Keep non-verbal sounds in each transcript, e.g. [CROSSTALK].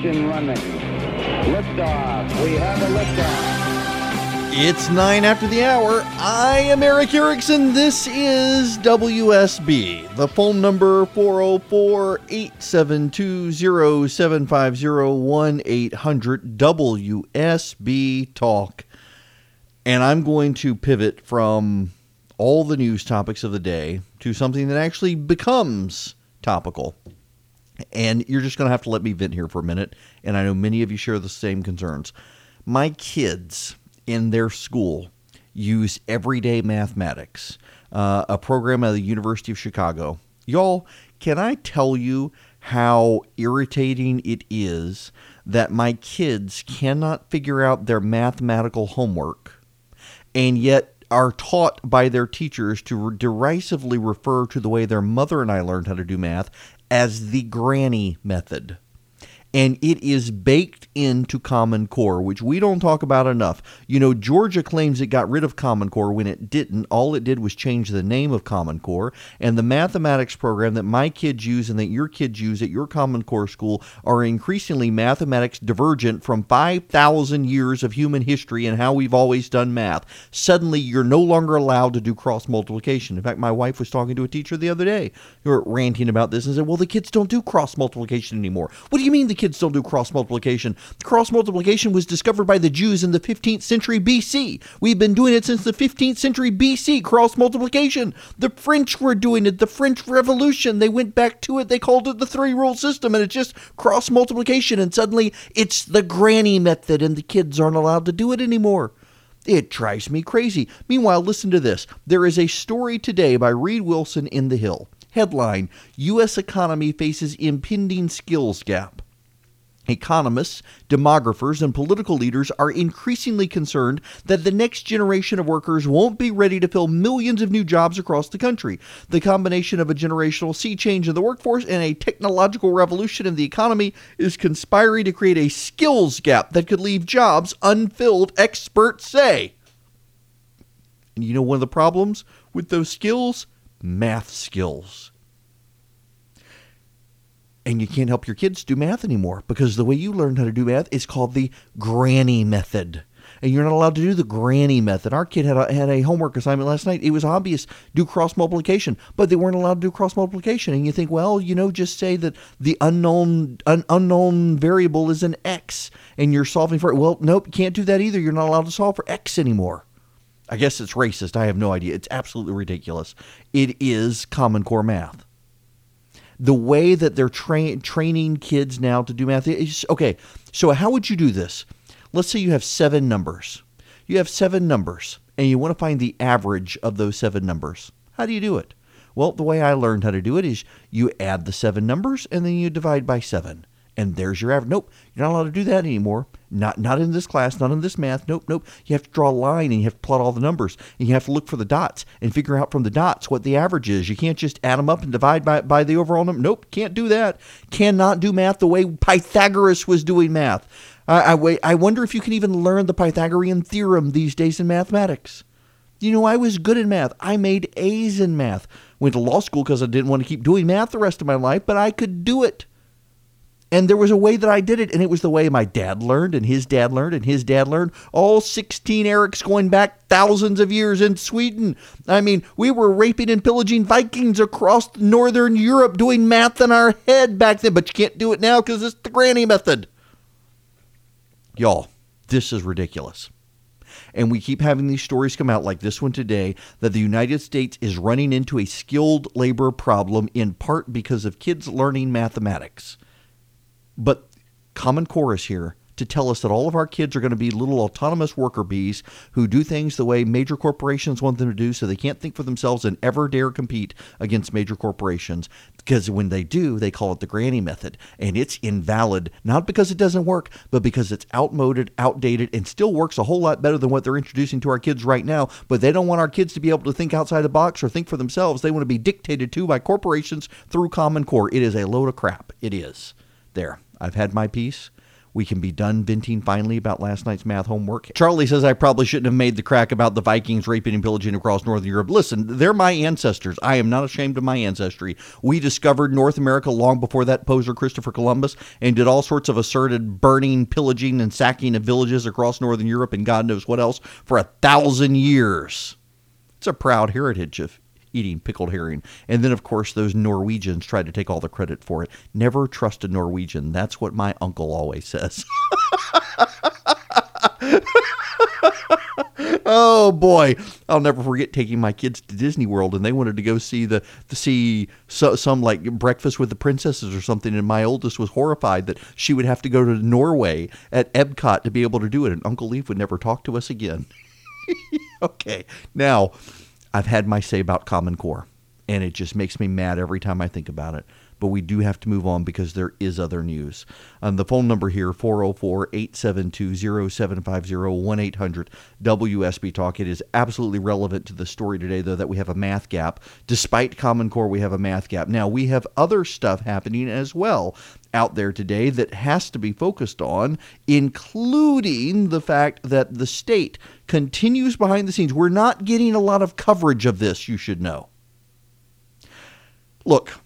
Ignition running. Liftoff. We have a liftoff. It's nine after the hour. I am Erick Erickson. This is WSB. The phone number 404 872 0750 800 WSB Talk. And I'm going to pivot from all the news topics of the day to something that actually becomes topical. And you're just going to have to let me vent here for a minute. And I know many of you share the same concerns. My kids in their school use everyday mathematics, uh, a program at the University of Chicago. Y'all, can I tell you how irritating it is that my kids cannot figure out their mathematical homework and yet are taught by their teachers to derisively refer to the way their mother and I learned how to do math as the granny method and it is baked into Common Core, which we don't talk about enough. You know, Georgia claims it got rid of Common Core when it didn't. All it did was change the name of Common Core, and the mathematics program that my kids use and that your kids use at your Common Core school are increasingly mathematics divergent from 5,000 years of human history and how we've always done math. Suddenly, you're no longer allowed to do cross multiplication. In fact, my wife was talking to a teacher the other day who were ranting about this and said, Well, the kids don't do cross multiplication anymore. What do you mean the kids don't do cross multiplication. Cross multiplication was discovered by the Jews in the 15th century BC. We've been doing it since the 15th century BC, cross multiplication. The French were doing it, the French Revolution. They went back to it, they called it the three rule system, and it's just cross multiplication. And suddenly it's the granny method, and the kids aren't allowed to do it anymore. It drives me crazy. Meanwhile, listen to this. There is a story today by Reid Wilson in The Hill. Headline U.S. economy faces impending skills gap. Economists, demographers, and political leaders are increasingly concerned that the next generation of workers won't be ready to fill millions of new jobs across the country. The combination of a generational sea change in the workforce and a technological revolution in the economy is conspiring to create a skills gap that could leave jobs unfilled, experts say. And you know one of the problems with those skills? Math skills and you can't help your kids do math anymore because the way you learned how to do math is called the granny method. And you're not allowed to do the granny method. Our kid had a, had a homework assignment last night. It was obvious do cross multiplication, but they weren't allowed to do cross multiplication. And you think, well, you know, just say that the unknown un, unknown variable is an x, and you're solving for it. Well, nope, you can't do that either. You're not allowed to solve for x anymore. I guess it's racist. I have no idea. It's absolutely ridiculous. It is Common Core math the way that they're tra- training kids now to do math is okay. So how would you do this? Let's say you have seven numbers. You have seven numbers, and you want to find the average of those seven numbers. How do you do it? Well, the way I learned how to do it is you add the seven numbers and then you divide by seven and there's your average. Nope, you're not allowed to do that anymore. Not not in this class, not in this math. Nope, nope. You have to draw a line and you have to plot all the numbers. And you have to look for the dots and figure out from the dots what the average is. You can't just add them up and divide by, by the overall number. Nope, can't do that. Cannot do math the way Pythagoras was doing math. I, I, I wonder if you can even learn the Pythagorean theorem these days in mathematics. You know, I was good in math. I made A's in math. Went to law school because I didn't want to keep doing math the rest of my life, but I could do it. And there was a way that I did it, and it was the way my dad learned, and his dad learned, and his dad learned. All 16 Erics going back thousands of years in Sweden. I mean, we were raping and pillaging Vikings across northern Europe doing math in our head back then, but you can't do it now because it's the granny method. Y'all, this is ridiculous. And we keep having these stories come out like this one today that the United States is running into a skilled labor problem in part because of kids learning mathematics. But Common Core is here to tell us that all of our kids are going to be little autonomous worker bees who do things the way major corporations want them to do so they can't think for themselves and ever dare compete against major corporations. Because when they do they call it the granny method and it's invalid not because it doesn't work but because it's outmoded outdated and still works a whole lot better than what they're introducing to our kids right now. But they don't want our kids to be able to think outside the box or think for themselves. They want to be dictated to by corporations through common core. It is a load of crap. It is. There I've had my piece. we can be done venting finally about last night's math homework. Charlie says I probably shouldn't have made the crack about the Vikings raping and pillaging across Northern Europe. Listen, they're my ancestors. I am not ashamed of my ancestry. We discovered North America long before that poser Christopher Columbus and did all sorts of asserted burning, pillaging, and sacking of villages across Northern Europe and God knows what else for a thousand years. It's a proud heritage of eating pickled herring. And then, of course, those Norwegians tried to take all the credit for it. Never trust a Norwegian. That's what my uncle always says. [LAUGHS] oh boy, I'll never forget taking my kids to Disney World, and they wanted to go see the to see so, some like breakfast with the princesses or something. And my oldest was horrified that she would have to go to Norway at Epcot to be able to do it, and Uncle Leif would never talk to us again. [LAUGHS] okay, now I've had my say about Common Core, and it just makes me mad every time I think about it. But we do have to move on because there is other news. Um, the phone number here, 404 872 0750 1 800 WSB Talk. It is absolutely relevant to the story today, though, that we have a math gap. Despite Common Core, we have a math gap. Now, we have other stuff happening as well out there today that has to be focused on, including the fact that the state continues behind the scenes. We're not getting a lot of coverage of this, you should know. Look,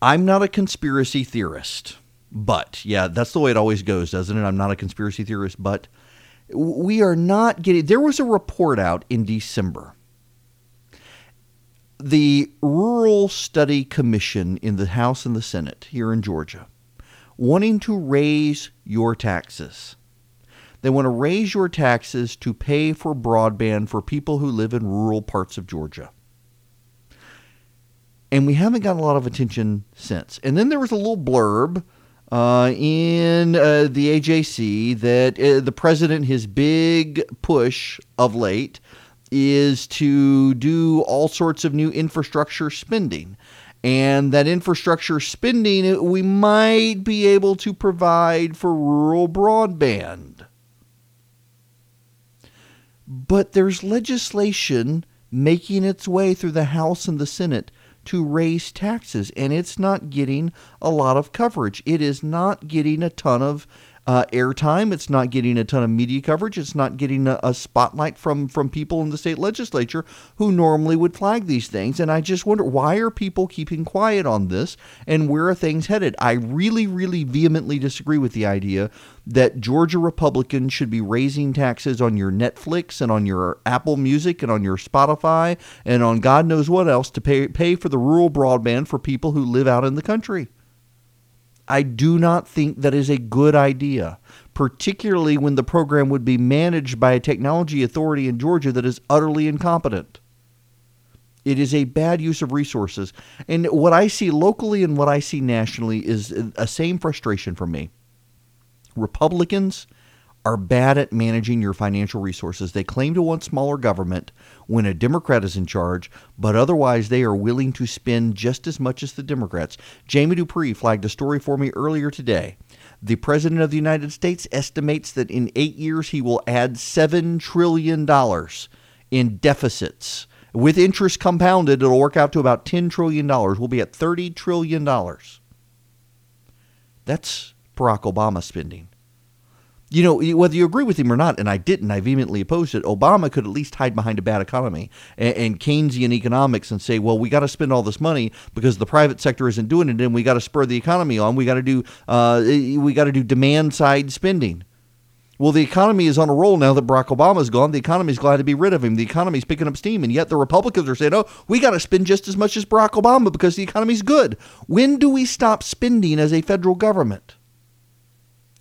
I'm not a conspiracy theorist, but yeah, that's the way it always goes, doesn't it? I'm not a conspiracy theorist, but we are not getting. There was a report out in December. The Rural Study Commission in the House and the Senate here in Georgia wanting to raise your taxes. They want to raise your taxes to pay for broadband for people who live in rural parts of Georgia. And we haven't gotten a lot of attention since. And then there was a little blurb uh, in uh, the AJC that uh, the president, his big push of late, is to do all sorts of new infrastructure spending. And that infrastructure spending, we might be able to provide for rural broadband but there's legislation making its way through the House and the Senate to raise taxes, and it's not getting a lot of coverage. It is not getting a ton of uh, airtime. It's not getting a ton of media coverage. It's not getting a, a, spotlight from from people in the state legislature who normally would flag these things. And I just wonder why are people keeping quiet on this, and where are things headed? I really, really vehemently disagree with the idea that Georgia Republicans should be raising taxes on your Netflix and on your Apple Music and on your Spotify and on God knows what else to pay pay for the rural broadband for people who live out in the country. I do not think that is a good idea, particularly when the program would be managed by a technology authority in Georgia that is utterly incompetent. It is a bad use of resources. And what I see locally and what I see nationally is a same frustration for me. Republicans are bad at managing your financial resources. They claim to want smaller government when a Democrat is in charge, but otherwise they are willing to spend just as much as the Democrats. Jamie Dupree flagged a story for me earlier today. The President of the United States estimates that in eight years he will add $7 trillion in deficits. With interest compounded, it'll work out to about $10 trillion. We'll be at $30 trillion. That's Barack Obama spending you know, whether you agree with him or not, and I didn't, I vehemently opposed it. Obama could at least hide behind a bad economy and, and Keynesian economics and say, well, we got to spend all this money because the private sector isn't doing it, and we got to spur the economy on. We got to do, uh, we got to do demand side spending. Well, the economy is on a roll now that Barack Obama's gone. The economy is glad to be rid of him. The economy is picking up steam, and yet the Republicans are saying, "Oh, we got to spend just as much as Barack Obama because the economy's good." When do we stop spending as a federal government?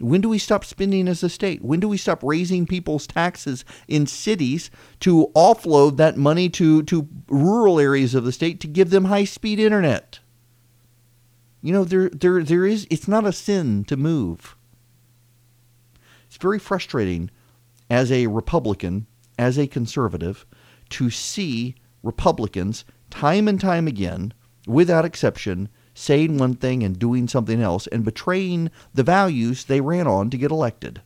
When do we stop spending as a state? When do we stop raising people's taxes in cities to offload that money to, to rural areas of the state to give them high speed internet? You know, there, there, there is, it's not a sin to move. It's very frustrating as a Republican, as a conservative, to see Republicans time and time again, without exception, saying one thing and doing something else, and betraying the values they ran on to get elected.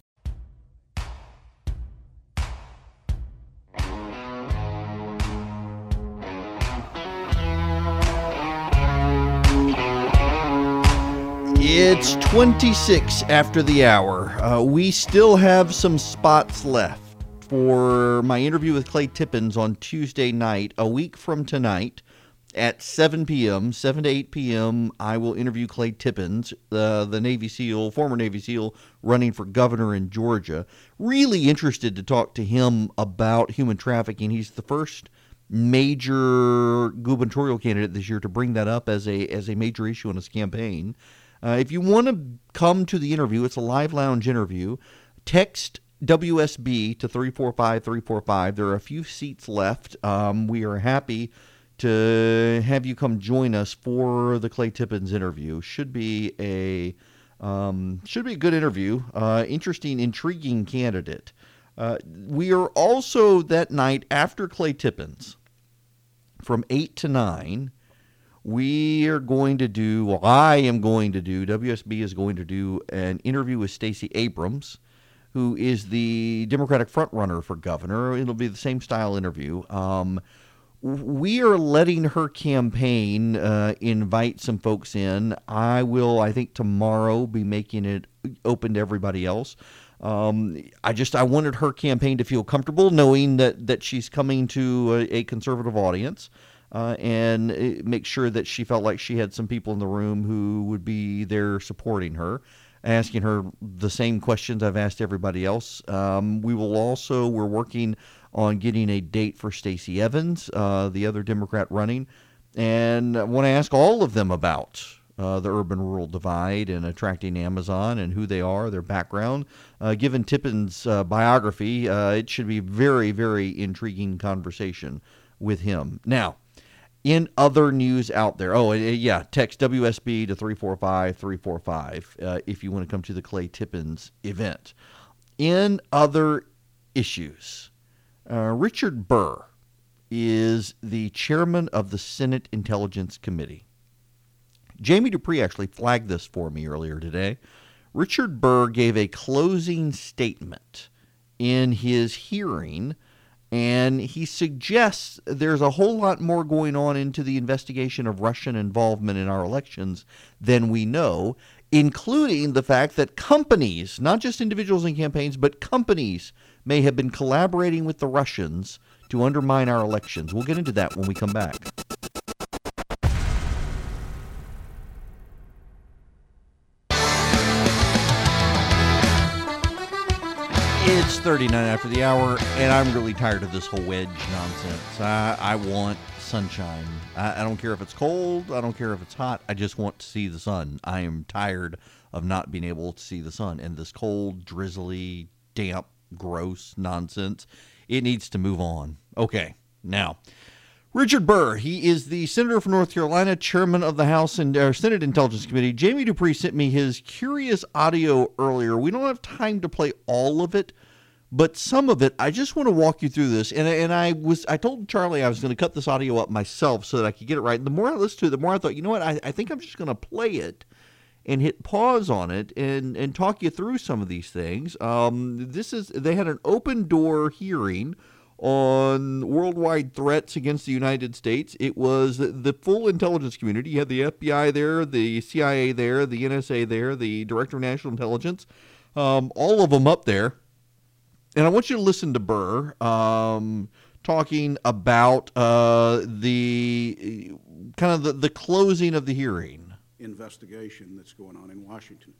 It's 26 after the hour. Uh, we still have some spots left for my interview with Clay Tippins on Tuesday night, a week from tonight at 7 p.m., 7 to 8 p.m. I will interview Clay Tippins, uh, the Navy SEAL, former Navy SEAL, running for governor in Georgia. Really interested to talk to him about human trafficking. He's the first major gubernatorial candidate this year to bring that up as a as a major issue in his campaign. Uh, if you want to come to the interview, it's a live lounge interview. Text WSB to 345 345. There are a few seats left. Um, we are happy to have you come join us for the Clay Tippins interview. Should be a um, should be a good interview. Uh, interesting, intriguing candidate. Uh, we are also that night after Clay Tippins from 8 to 9 we are going to do well, i am going to do wsb is going to do an interview with stacey abrams who is the democratic frontrunner for governor it'll be the same style interview um, we are letting her campaign uh, invite some folks in i will i think tomorrow be making it open to everybody else um, I just I wanted her campaign to feel comfortable knowing that that she's coming to a, a conservative audience uh, and uh, make sure that she felt like she had some people in the room who would be there supporting her, asking her the same questions I've asked everybody else. Um, we will also we're working on getting a date for Stacey Evans, uh, the other Democrat running, and I want to ask all of them about. Uh, the urban rural divide and attracting Amazon and who they are, their background. Uh, given Tippin's uh, biography, uh, it should be very, very intriguing conversation with him. Now, in other news out there. Oh, yeah, text WSB to 345 345 uh, if you want to come to the Clay Tippins event. In other issues, uh, Richard Burr is the chairman of the Senate Intelligence Committee. Jamie Dupree actually flagged this for me earlier today. Richard Burr gave a closing statement in his hearing and he suggests there's a whole lot more going on into the investigation of Russian involvement in our elections than we know, including the fact that companies, not just individuals and campaigns, but companies may have been collaborating with the Russians to undermine our elections. We'll get into that when we come back. It's 39 after the hour, and I'm really tired of this whole wedge nonsense. I, I want sunshine. I, I, don't care if it's cold. I don't care if it's hot. I just want to see the sun. I am tired of not being able to see the sun. And this cold, drizzly, damp, gross nonsense, it needs to move on. Okay, now. Richard Burr, he is the senator from North Carolina, chairman of the House and uh, Senate Intelligence Committee. Jamie Dupree sent me his curious audio earlier. We don't have time to play all of it, but some of it. I just want to walk you through this. And and I was I told Charlie I was going to cut this audio up myself so that I could get it right. And the more I listened to it, the more I thought, you know what? I, I think I'm just going to play it and hit pause on it and and talk you through some of these things. Um, this is they had an open door hearing on worldwide threats against the United States. It was the full intelligence community. You had the FBI there, the CIA there, the NSA there, the Director of National Intelligence, um, all of them up there. And I want you to listen to Burr um, talking about uh, the kind of the, the closing of the hearing. Investigation that's going on in Washington.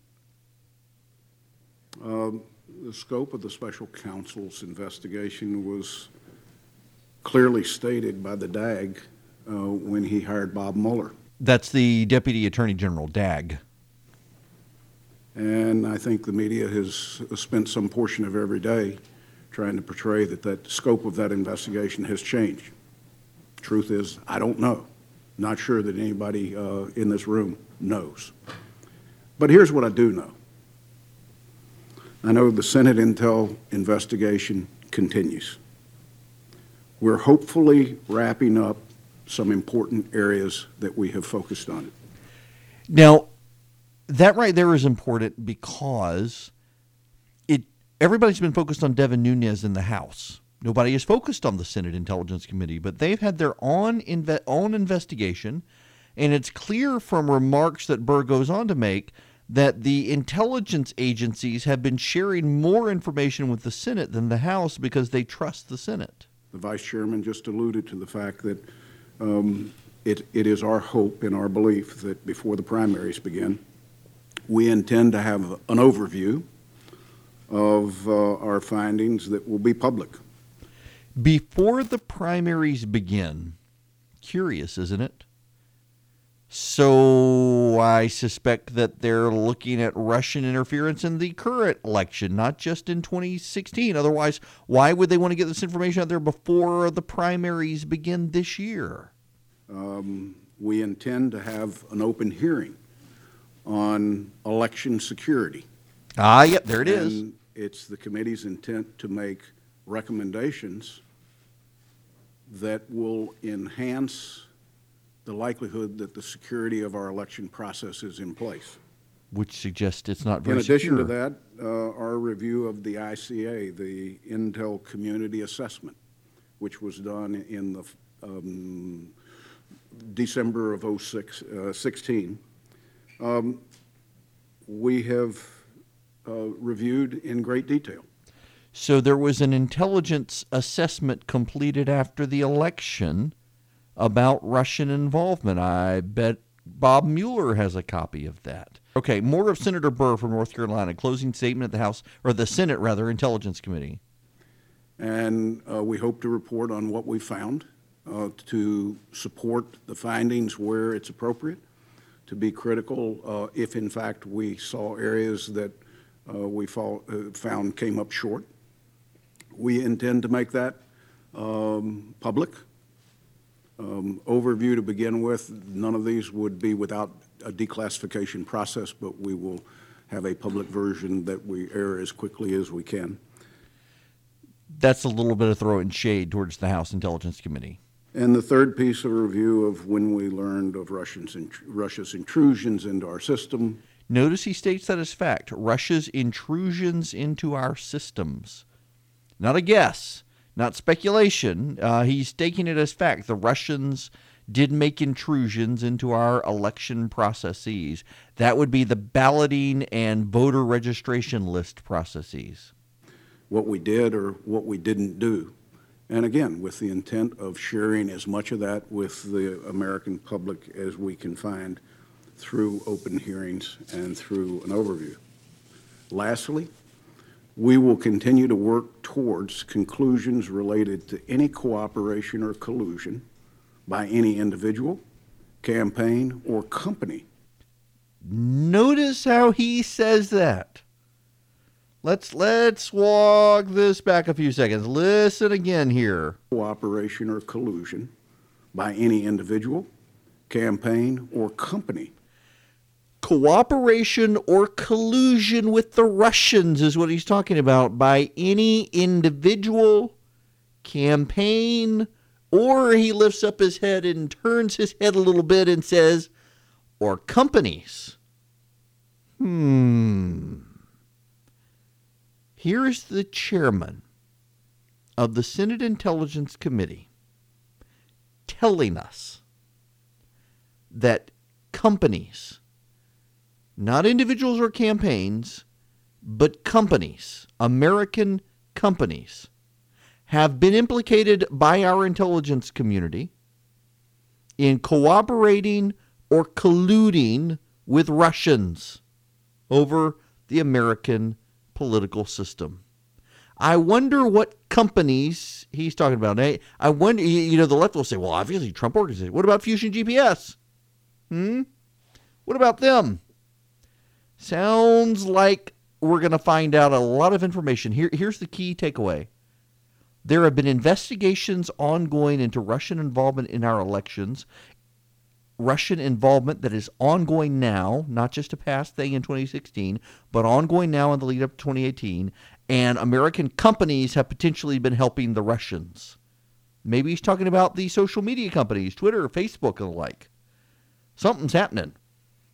Um, the scope of the special counsel's investigation was clearly stated by the DAG uh, when he hired Bob Mueller. That's the Deputy Attorney General, DAG. And I think the media has spent some portion of every day trying to portray that that scope of that investigation has changed. Truth is, I don't know. Not sure that anybody uh, in this room knows. But here's what I do know I know the Senate Intel investigation continues. We're hopefully wrapping up some important areas that we have focused on. Now, that right there is important because it everybody's been focused on Devin Nunes in the House. Nobody is focused on the Senate Intelligence Committee, but they've had their own inve- own investigation, and it's clear from remarks that Burr goes on to make that the intelligence agencies have been sharing more information with the Senate than the House because they trust the Senate. The Vice Chairman just alluded to the fact that um, it, it is our hope and our belief that before the primaries begin, we intend to have an overview of uh, our findings that will be public. Before the primaries begin, curious, isn't it? So I suspect that they're looking at Russian interference in the current election, not just in 2016. Otherwise, why would they want to get this information out there before the primaries begin this year? Um, we intend to have an open hearing on election security. Ah, yep, there it is. And it's the committee's intent to make recommendations that will enhance the likelihood that the security of our election process is in place. Which suggests it's not very In addition to that, uh, our review of the ICA, the Intel Community Assessment, which was done in the um, December of 06, uh, 16, um, we have uh, reviewed in great detail. So there was an intelligence assessment completed after the election about Russian involvement. I bet Bob Mueller has a copy of that. Okay, more of Senator Burr from North Carolina. Closing statement at the House, or the Senate rather, Intelligence Committee. And uh, we hope to report on what we found uh, to support the findings where it's appropriate, to be critical uh, if in fact we saw areas that uh, we fall, uh, found came up short. We intend to make that um, public. Um, overview to begin with, none of these would be without a declassification process, but we will have a public version that we air as quickly as we can. That's a little bit of throwing shade towards the House Intelligence Committee. And the third piece of review of when we learned of Russians, Russia's intrusions into our system. Notice he states that as fact Russia's intrusions into our systems. Not a guess, not speculation. Uh, he's taking it as fact. The Russians did make intrusions into our election processes. That would be the balloting and voter registration list processes. What we did or what we didn't do. And again, with the intent of sharing as much of that with the American public as we can find through open hearings and through an overview. Lastly, we will continue to work towards conclusions related to any cooperation or collusion by any individual, campaign, or company. Notice how he says that. Let's let's walk this back a few seconds. Listen again here. Cooperation or collusion by any individual, campaign, or company. Cooperation or collusion with the Russians is what he's talking about by any individual, campaign, or he lifts up his head and turns his head a little bit and says, or companies. Hmm. Here's the chairman of the Senate Intelligence Committee telling us that companies, not individuals or campaigns, but companies, American companies, have been implicated by our intelligence community in cooperating or colluding with Russians over the American political system. I wonder what companies he's talking about. I, I wonder, you know, the left will say, well, obviously Trump organization. What about Fusion GPS? Hmm? What about them? Sounds like we're going to find out a lot of information. Here, here's the key takeaway. There have been investigations ongoing into Russian involvement in our elections. Russian involvement that is ongoing now, not just a past thing in 2016, but ongoing now in the lead up to 2018. And American companies have potentially been helping the Russians. Maybe he's talking about the social media companies, Twitter, Facebook, and the like. Something's happening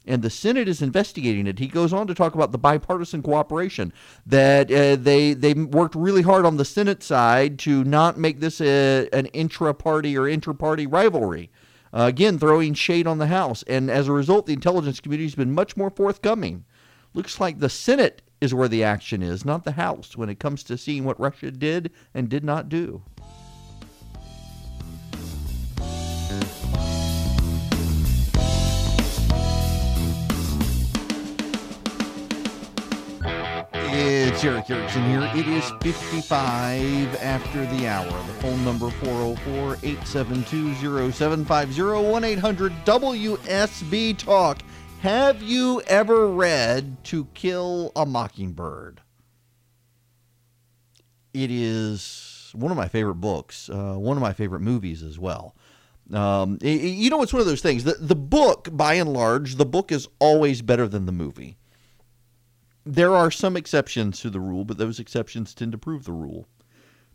and the Senate is investigating it. He goes on to talk about the bipartisan cooperation that uh, they they worked really hard on the Senate side to not make this a, an intra-party or inter-party rivalry. Uh, again, throwing shade on the House, and as a result, the intelligence community has been much more forthcoming Looks like the Senate is where the action is, not the House, when it comes to seeing what Russia did and did not do. Erick Erickson here. It is 55 after the hour. The phone number 404 872 0750 1 800 WSB Talk. Have you ever read To Kill a Mockingbird? It is one of my favorite books, uh, one of my favorite movies as well. Um, y- you know, it's one of those things. The, the book, by and large, the book is always better than the movie there are some exceptions to the rule, but those exceptions tend to prove the rule.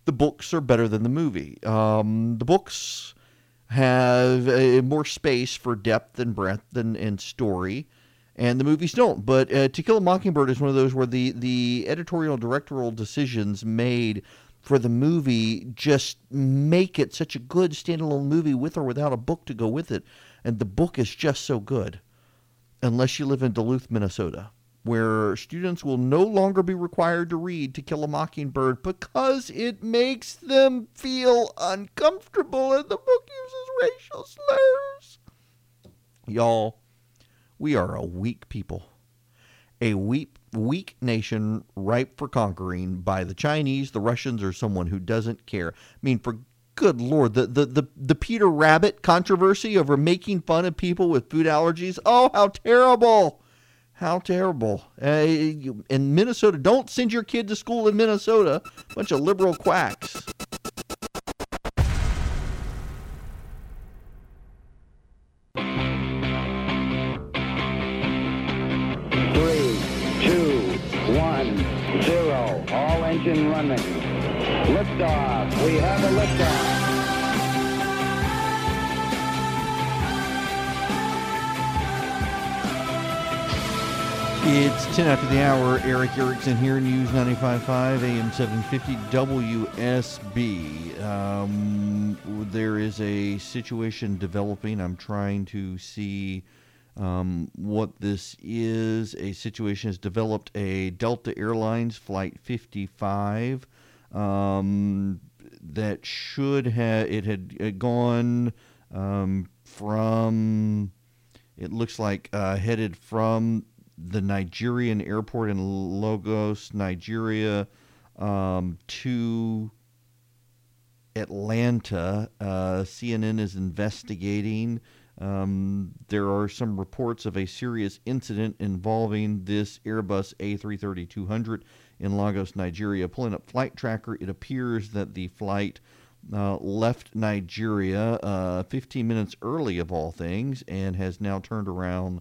The books are better than the movie. Um, the books have uh, more space for depth and breadth and, and story, and the movies don't. But uh, To Kill a Mockingbird is one of those where the, the editorial directorial decisions made for the movie just make it such a good standalone movie with or without a book to go with it. And the book is just so good, unless you live in Duluth, Minnesota where students will no longer be required to read To Kill a Mockingbird because it makes them feel uncomfortable and the book uses racial slurs. Y'all, we are a weak people. A weak, weak nation ripe for conquering by the Chinese, the Russians, or someone who doesn't care. I mean, for good lord, the, the, the, the Peter Rabbit controversy over making fun of people with food allergies. Oh, how terrible! How terrible. Uh, in Minnesota, don't send your kid to school in Minnesota. Bunch of liberal quacks. 10 after the hour. Erick Erickson here, News 95.5, AM 750, WSB. Um, there is a situation developing. I'm trying to see um, what this is. A situation has developed a Delta Airlines Flight 55 um, that should have, it had uh, gone um, from, it looks like uh, headed from the Nigerian airport in Lagos, Nigeria, um, to Atlanta. Uh, CNN is investigating. Um, there are some reports of a serious incident involving this Airbus A330 200 in Lagos, Nigeria. Pulling up Flight Tracker, it appears that the flight uh, left Nigeria uh, 15 minutes early, of all things, and has now turned around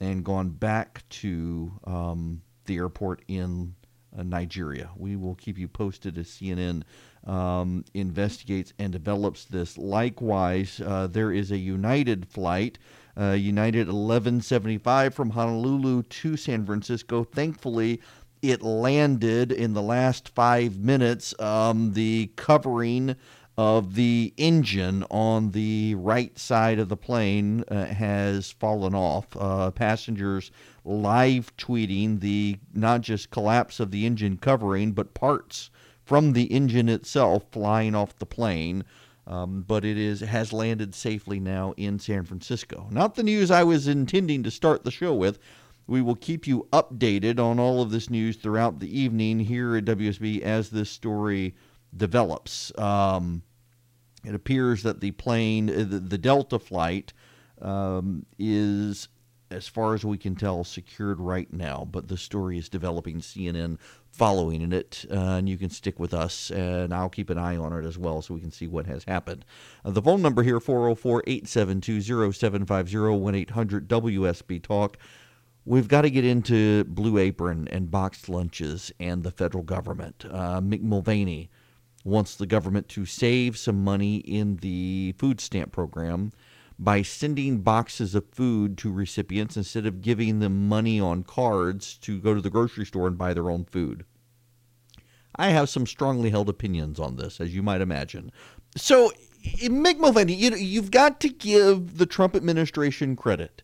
and gone back to um, the airport in uh, Nigeria. We will keep you posted as CNN um, investigates and develops this. Likewise, uh, there is a United flight, uh, United 1175 from Honolulu to San Francisco. Thankfully, it landed in the last five minutes. Um, the covering of the engine on the right side of the plane uh, has fallen off. Uh, passengers live tweeting the not just collapse of the engine covering, but parts from the engine itself flying off the plane. Um, but it is has landed safely now in San Francisco. Not the news I was intending to start the show with. We will keep you updated on all of this news throughout the evening here at WSB as this story develops. Um, it appears that the plane, uh, the, the Delta flight, um, is, as far as we can tell, secured right now. But the story is developing. CNN following in it, uh, and you can stick with us, and I'll keep an eye on it as well so we can see what has happened. Uh, the phone number here 404 872 0750 1 800 WSB Talk. We've got to get into Blue Apron and boxed lunches and the federal government. Uh, Mick Mulvaney wants the government to save some money in the food stamp program by sending boxes of food to recipients instead of giving them money on cards to go to the grocery store and buy their own food. I have some strongly held opinions on this, as you might imagine. So, eh, Mick Mulvaney, you know, you've got to give the Trump administration credit.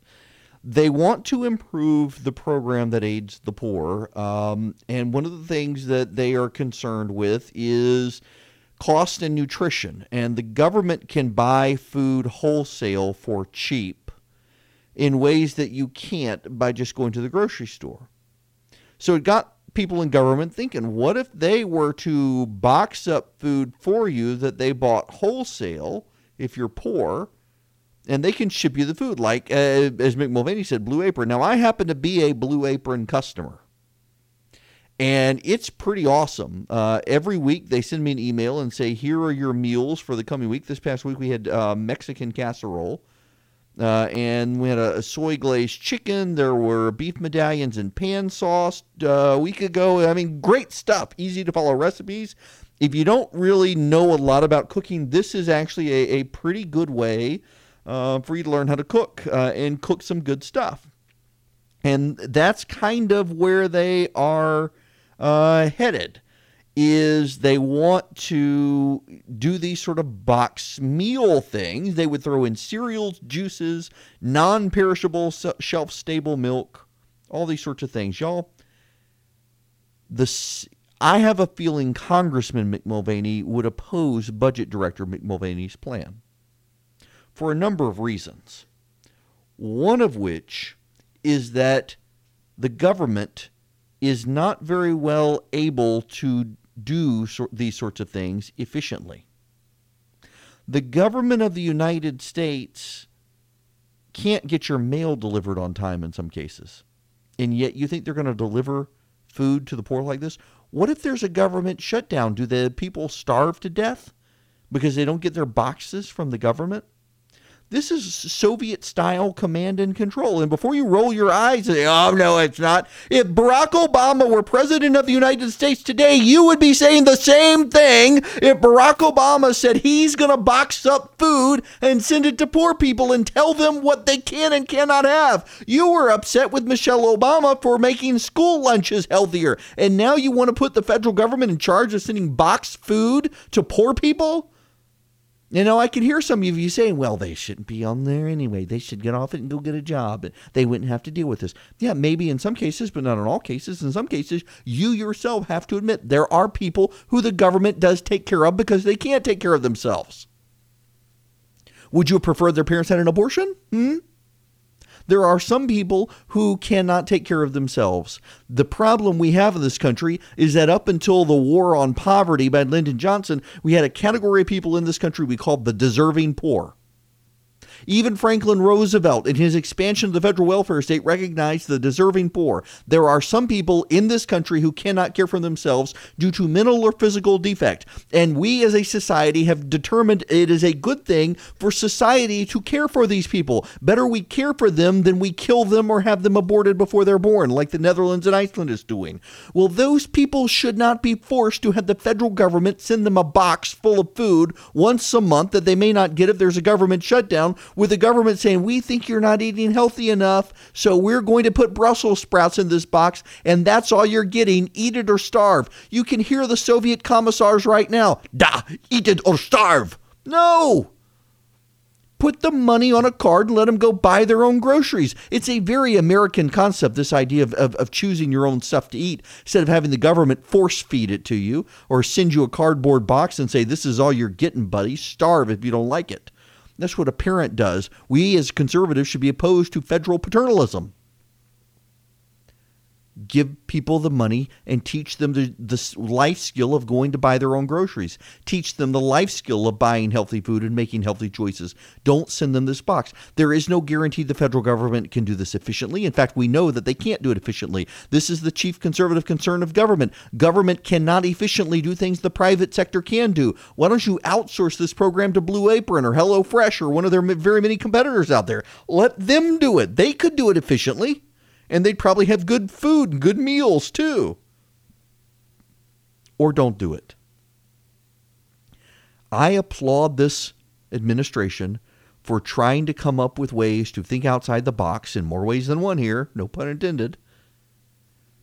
They want to improve the program that aids the poor. Um, and one of the things that they are concerned with is cost and nutrition. And the government can buy food wholesale for cheap in ways that you can't by just going to the grocery store. So it got people in government thinking what if they were to box up food for you that they bought wholesale if you're poor? And they can ship you the food. Like uh, as Mick Mulvaney said, Blue Apron. Now I happen to be a Blue Apron customer, and it's pretty awesome. Uh, every week they send me an email and say, "Here are your meals for the coming week." This past week we had uh, Mexican casserole. Uh, and we had a, a, soy glazed chicken. There were beef medallions and pan sauce uh, a week ago. I mean, great stuff. Easy to follow recipes. If you don't really know a lot about cooking, this is actually a, a pretty good way uh, for you to learn how to cook uh, and cook some good stuff. And that's kind of where they are uh, headed is they want to do these sort of box meal things. They would throw in cereals, juices, non-perishable, shelf-stable milk, all these sorts of things. Y'all, the I have a feeling Congressman Mick Mulvaney would oppose Budget Director Mick Mulvaney's plan for a number of reasons. One of which is that the government is not very well able to do so, these sorts of things efficiently. The government of the United States can't get your mail delivered on time in some cases. And yet you think they're going to deliver food to the poor like this? What if there's a government shutdown? Do the people starve to death because they don't get their boxes from the government? This is Soviet style command and control. And before you roll your eyes and say, oh, no, it's not, if Barack Obama were president of the United States today, you would be saying the same thing if Barack Obama said he's going to box up food and send it to poor people and tell them what they can and cannot have. You were upset with Michelle Obama for making school lunches healthier. And now you want to put the federal government in charge of sending boxed food to poor people? You know, I can hear some of you saying, well, they shouldn't be on there anyway. They should get off it and go get a job. They wouldn't have to deal with this. Yeah, maybe in some cases, but not in all cases. In some cases, you yourself have to admit there are people who the government does take care of because they can't take care of themselves. Would you have preferred their parents had an abortion? Hmm? There are some people who cannot take care of themselves. The problem we have in this country is that up until the war on poverty by Lyndon Johnson, we had a category of people in this country we called the deserving poor. Even Franklin Roosevelt, in his expansion of the federal welfare state, recognized the deserving poor. There are some people in this country who cannot care for themselves due to mental or physical defect. And we as a society have determined it is a good thing for society to care for these people. Better we care for them than we kill them or have them aborted before they're born, like the Netherlands and Iceland is doing. Well, those people should not be forced to have the federal government send them a box full of food once a month that they may not get if there's a government shutdown with the government saying, We think you're not eating healthy enough, so we're going to put Brussels sprouts in this box, and that's all you're getting. Eat it or starve. You can hear the Soviet commissars right now. Da, eat it or starve. No! Put the money on a card and let them go buy their own groceries. It's a very American concept, this idea of, of, of, choosing your own stuff to eat instead of having the government force feed it to you or send you a cardboard box and say, This is all you're getting, buddy. Starve if you don't like it. That's what a parent does. We as conservatives should be opposed to federal paternalism give people the money and teach them the, the life skill of going to buy their own groceries. Teach them the life skill of buying healthy food and making healthy choices. Don't send them this box. There is no guarantee the federal government can do this efficiently. In fact, we know that they can't do it efficiently. This is the chief conservative concern of government. Government cannot efficiently do things the private sector can do. Why don't you outsource this program to Blue Apron or HelloFresh or one of their very many competitors out there? Let them do it. They could do it efficiently and they'd probably have good food and good meals too. Or don't do it. I applaud this administration for trying to come up with ways to think outside the box in more ways than one here, no pun intended,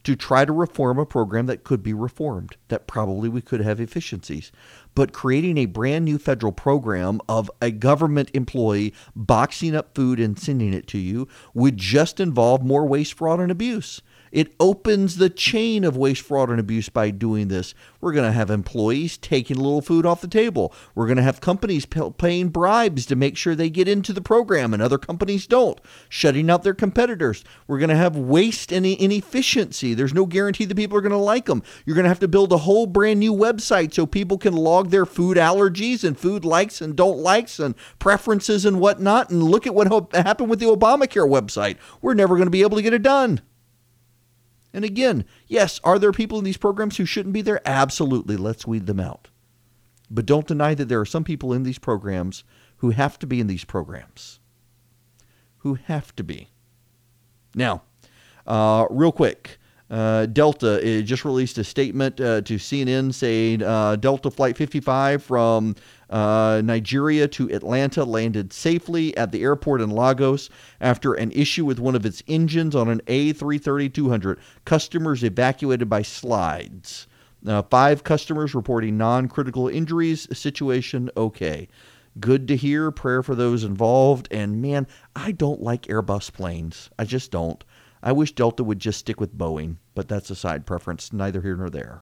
to try to reform a program that could be reformed, that probably we could have efficiencies. But creating a brand new federal program of a government employee boxing up food and sending it to you would just involve more waste, fraud, and abuse. It opens the chain of waste, fraud, and abuse by doing this. We're going to have employees taking a little food off the table. We're going to have companies paying bribes to make sure they get into the program and other companies don't, shutting out their competitors. We're going to have waste and inefficiency. There's no guarantee that people are going to like them. You're going to have to build a whole brand new website so people can log their food allergies and food likes and don't likes and preferences and whatnot. And look at what happened with the Obamacare website. We're never going to be able to get it done. And again, yes, are there people in these programs who shouldn't be there? Absolutely. Let's weed them out. But don't deny that there are some people in these programs who have to be in these programs. Who have to be. Now, uh, real quick, uh, Delta just released a statement uh, to CNN saying uh, Delta Flight 55 from uh, Nigeria to Atlanta landed safely at the airport in Lagos after an issue with one of its engines on an A330 200. Customers evacuated by slides. five customers reporting non critical injuries. Situation okay. Good to hear. Prayer for those involved. And man, I don't like Airbus planes. I just don't. I wish Delta would just stick with Boeing, but that's a side preference, neither here nor there.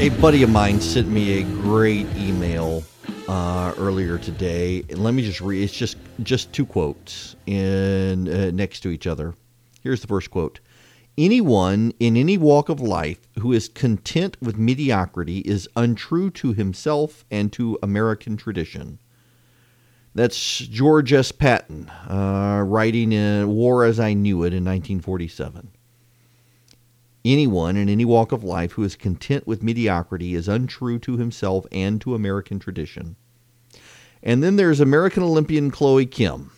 A buddy of mine sent me a great email uh, earlier today. And let me just read. It's just just two quotes in uh, next to each other. Here's the first quote: Anyone in any walk of life who is content with mediocrity is untrue to himself and to American tradition. That's George S. Patton, uh, writing in War as I Knew It in 1947. Anyone in any walk of life who is content with mediocrity is untrue to himself and to American tradition. And then there's American Olympian Chloe Kim.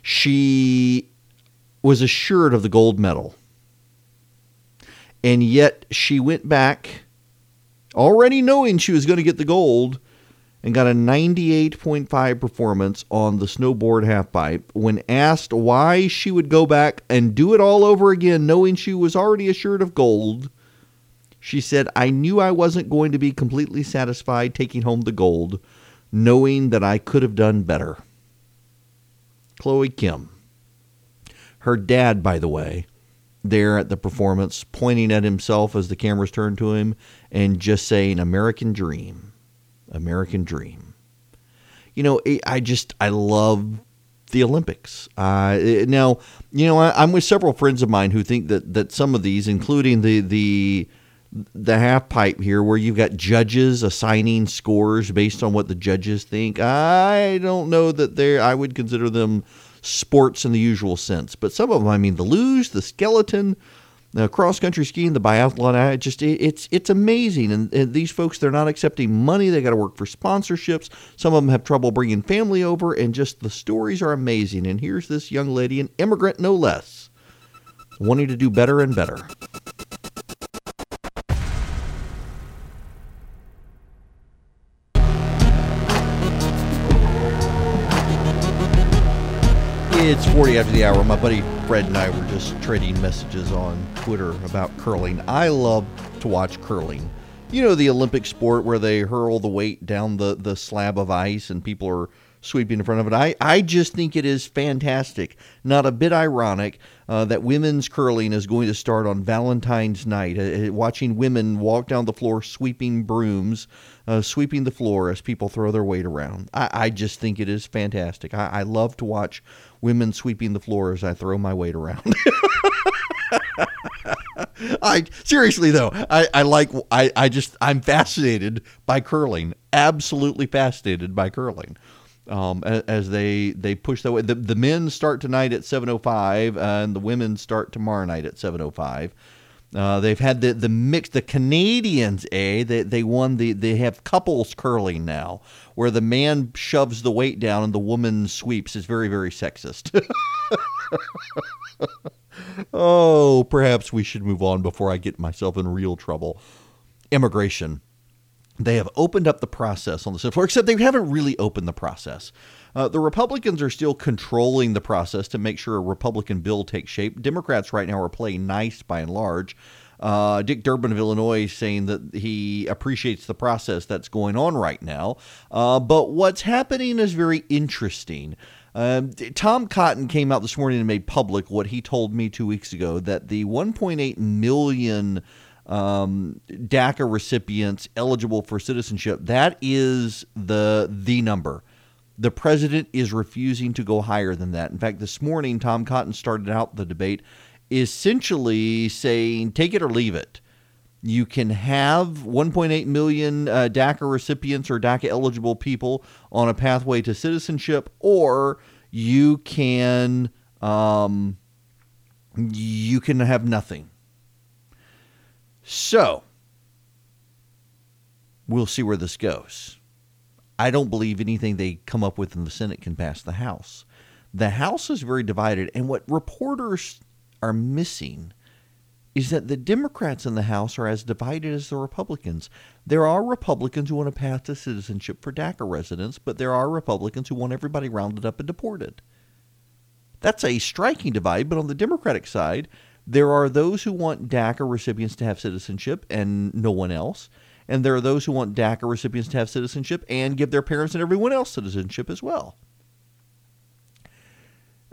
She was assured of the gold medal. And yet she went back already knowing she was going to get the gold and got a 98.5 performance on the snowboard halfpipe. When asked why she would go back and do it all over again, knowing she was already assured of gold, she said, I knew I wasn't going to be completely satisfied taking home the gold, knowing that I could have done better. Chloe Kim. Her dad, by the way, there at the performance, pointing at himself as the cameras turned to him and just saying, American Dream. American Dream. You know, I just I love the Olympics. Uh, now, you know, I, am with several friends of mine who think that that some of these, including the the the half pipe here, where you've got judges assigning scores based on what the judges think. I don't know that they're, I would consider them sports in the usual sense, but some of them, I mean, the luge, the skeleton, the cross country skiing, the biathlon, I just it, it's it's amazing. And, and, these folks, they're not accepting money. They got to work for sponsorships. Some of them have trouble bringing family over, and just the stories are amazing. And here's this young lady, an immigrant no less, wanting to do better and better. It's 40 after the hour. My buddy Fred and I were just trading messages on Twitter about curling. I love to watch curling. You know, the Olympic sport where they hurl the weight down the, the slab of ice and people are sweeping in front of it. I, I just think it is fantastic. Not a bit ironic uh, that women's curling is going to start on Valentine's night. Uh, uh watching women walk down the floor sweeping brooms, uh, sweeping the floor as people throw their weight around. I, I just think it is fantastic. I, I love to watch women sweeping the floor as I throw my weight around. [LAUGHS] I seriously though, I, I like I, I just I'm fascinated by curling. Absolutely fascinated by curling. Um, as they they push that way. The, the men start tonight at 7:05, and the women start tomorrow night at 7:05. Uh, they've had the the mix. The Canadians, a eh, they they won the they have couples curling now, where the man shoves the weight down and the woman sweeps. is very very sexist. [LAUGHS] oh, perhaps we should move on before I get myself in real trouble. Immigration. They have opened up the process on the Senate floor, except they haven't really opened the process. Uh, the Republicans are still controlling the process to make sure a Republican bill takes shape. Democrats right now are playing nice by and large. Uh, Dick Durbin of Illinois saying that he appreciates the process that's going on right now. Uh, but what's happening is very interesting. Um, Tom Cotton came out this morning and made public what he told me two weeks ago that the 1.8 million um, DACA recipients eligible for citizenship that is the the number. The president is refusing to go higher than that. In fact, this morning Tom Cotton started out the debate essentially saying take it or leave it. You can have 1.8 million uh, DACA recipients or DACA eligible people on a pathway to citizenship, or you can um, you can have nothing. So we'll see where this goes. I don't believe anything they come up with in the Senate can pass the House. The House is very divided, and what reporters are missing is that the Democrats in the House are as divided as the Republicans. There are Republicans who want a path to citizenship for DACA residents, but there are Republicans who want everybody rounded up and deported. That's a striking divide, but on the Democratic side, there are those who want DACA recipients to have citizenship and no one else. And there are those who want DACA recipients to have citizenship and give their parents and everyone else citizenship as well.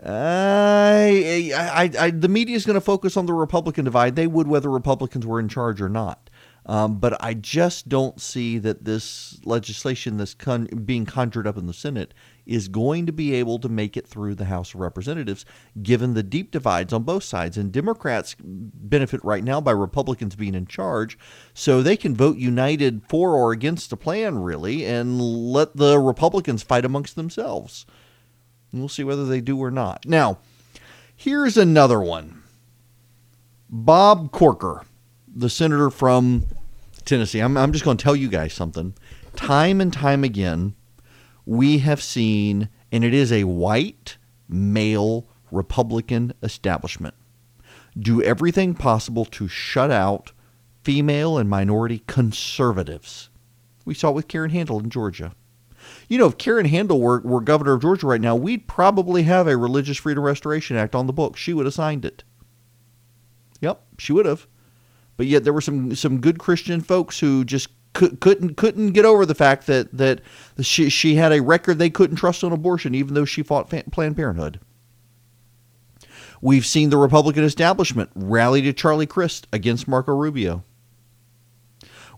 I, I, I, the media is going to focus on the Republican divide. They would whether Republicans were in charge or not. Um, but I just don't see that this legislation this con- being conjured up in the Senate is going to be able to make it through the House of Representatives, given the deep divides on both sides. And Democrats benefit right now by Republicans being in charge, so they can vote united for or against the plan, really, and let the Republicans fight amongst themselves. We'll see whether they do or not. Now, here's another one Bob Corker, the senator from Tennessee. I'm, I'm just going to tell you guys something. Time and time again, we have seen, and it is a white male Republican establishment, do everything possible to shut out female and minority conservatives. We saw it with Karen Handel in Georgia. You know, if Karen Handel were, were governor of Georgia right now, we'd probably have a Religious Freedom Restoration Act on the books. She would have signed it. Yep, she would have. But yet there were some some good Christian folks who just could, couldn't couldn't get over the fact that that she she had a record they couldn't trust on abortion, even though she fought Planned Parenthood. We've seen the Republican establishment rally to Charlie Crist against Marco Rubio.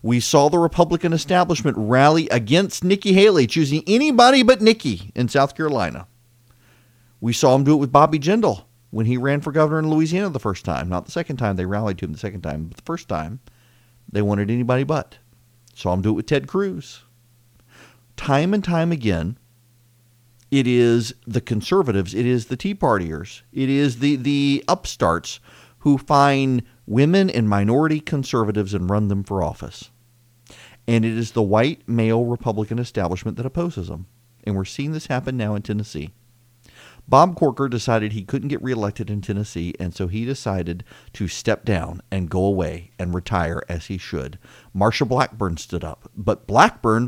We saw the Republican establishment rally against Nikki Haley, choosing anybody but Nikki in South Carolina. We saw him do it with Bobby Jindal when he ran for governor in Louisiana the first time. Not the second time they rallied to him the second time, but the first time they wanted anybody but. Saw him do it with Ted Cruz. Time and time again, it is the conservatives, it is the Tea Partiers, it is the, the upstarts who find women and minority conservatives and run them for office. And it is the white male Republican establishment that opposes them. And we're seeing this happen now in Tennessee. Bob Corker decided he couldn't get reelected in Tennessee, and so he decided to step down and go away and retire as he should. Marsha Blackburn stood up, but Blackburn,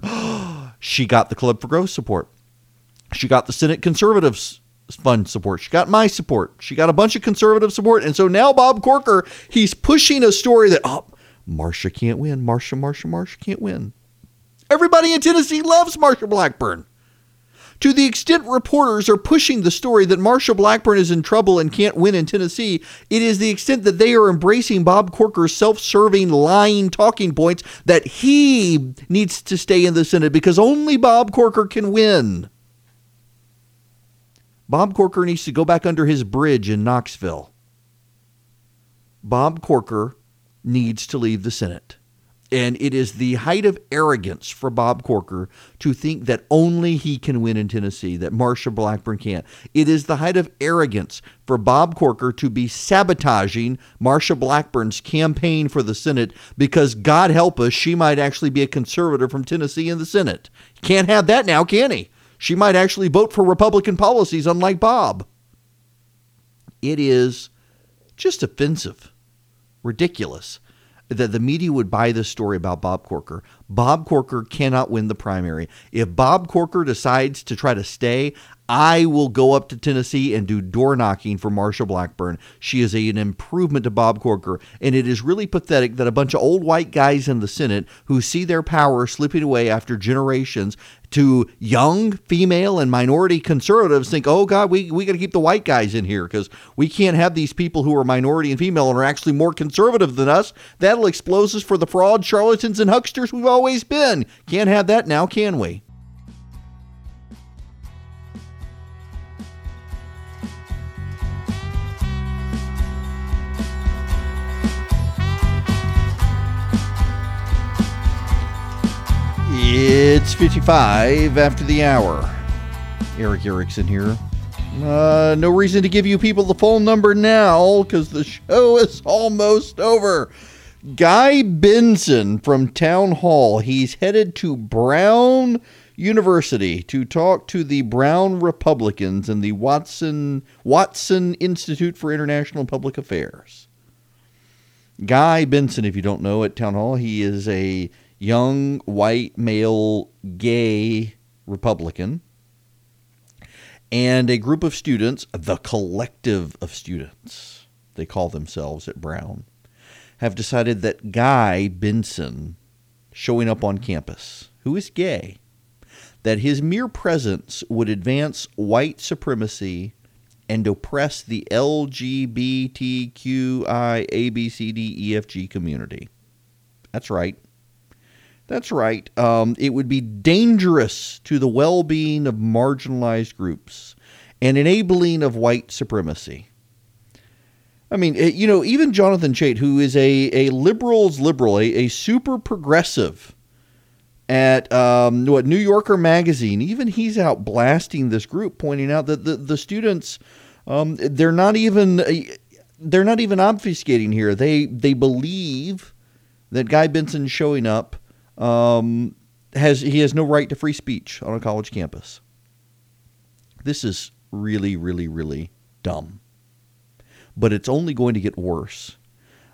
[GASPS] she got the Club for Growth support. She got the Senate Conservatives Fund support. She got my support. She got a bunch of conservative support. And so now Bob Corker, he's pushing a story that, oh, Marsha can't win. Marsha, Marsha, Marsha can't win. Everybody in Tennessee loves Marsha Blackburn. To the extent reporters are pushing the story that Marsha Blackburn is in trouble and can't win in Tennessee, it is the extent that they are embracing Bob Corker's self serving, lying talking points that he needs to stay in the Senate because only Bob Corker can win. Bob Corker needs to go back under his bridge in Knoxville. Bob Corker needs to leave the Senate. And it is the height of arrogance for Bob Corker to think that only he can win in Tennessee, that Marsha Blackburn can't. It is the height of arrogance for Bob Corker to be sabotaging Marsha Blackburn's campaign for the Senate because, God help us, she might actually be a conservative from Tennessee in the Senate. Can't have that now, can he? She might actually vote for Republican policies, unlike Bob. It is just offensive, ridiculous. That the media would buy this story about Bob Corker. Bob Corker cannot win the primary. If Bob Corker decides to try to stay, I will go up to Tennessee and do door knocking for Marsha Blackburn. She is a, an improvement to Bob Corker. And it is really pathetic that a bunch of old white guys in the Senate who see their power slipping away after generations to young female and minority conservatives think, oh God, we, we got to keep the white guys in here because we can't have these people who are minority and female and are actually more conservative than us. That'll expose us for the fraud, charlatans, and hucksters we've always been. Can't have that now, can we? It's 55 after the hour. Erick Erickson here. Uh, no reason to give you people the phone number now because the show is almost over. Guy Benson from Town Hall. He's headed to Brown University to talk to the Brown Republicans and the Watson Watson Institute for International Public Affairs. Guy Benson, if you don't know, at Town Hall, he is a young white male gay Republican and a group of students, the collective of students, they call themselves at Brown, have decided that Guy Benson showing up on campus, who is gay, that his mere presence would advance white supremacy and oppress the LGBTQI ABCDEFG community. That's right. That's right. Um, it would be dangerous to the well being of marginalized groups and enabling of white supremacy. I mean, eh, you know, even Jonathan Chait, who is a, a liberal's liberal, a, a super progressive at um, what New Yorker magazine, even he's out blasting this group, pointing out that the, the students, um, they're not even eh, they're not even obfuscating here. They they believe that Guy Benson showing up um, has he has no right to free speech on a college campus. This is really, really, really dumb. But it's only going to get worse.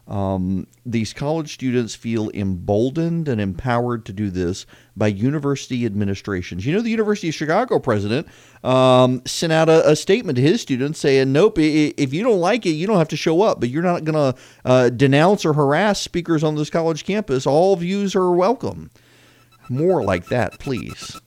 Um, these college students feel emboldened and empowered to do this by university administrations. You know, the University of Chicago president um, sent out a, a, statement to his students saying, Nope, if you don't like it, you don't have to show up, but you're not going to uh, denounce or harass speakers on this college campus. All views are welcome. More like that, please.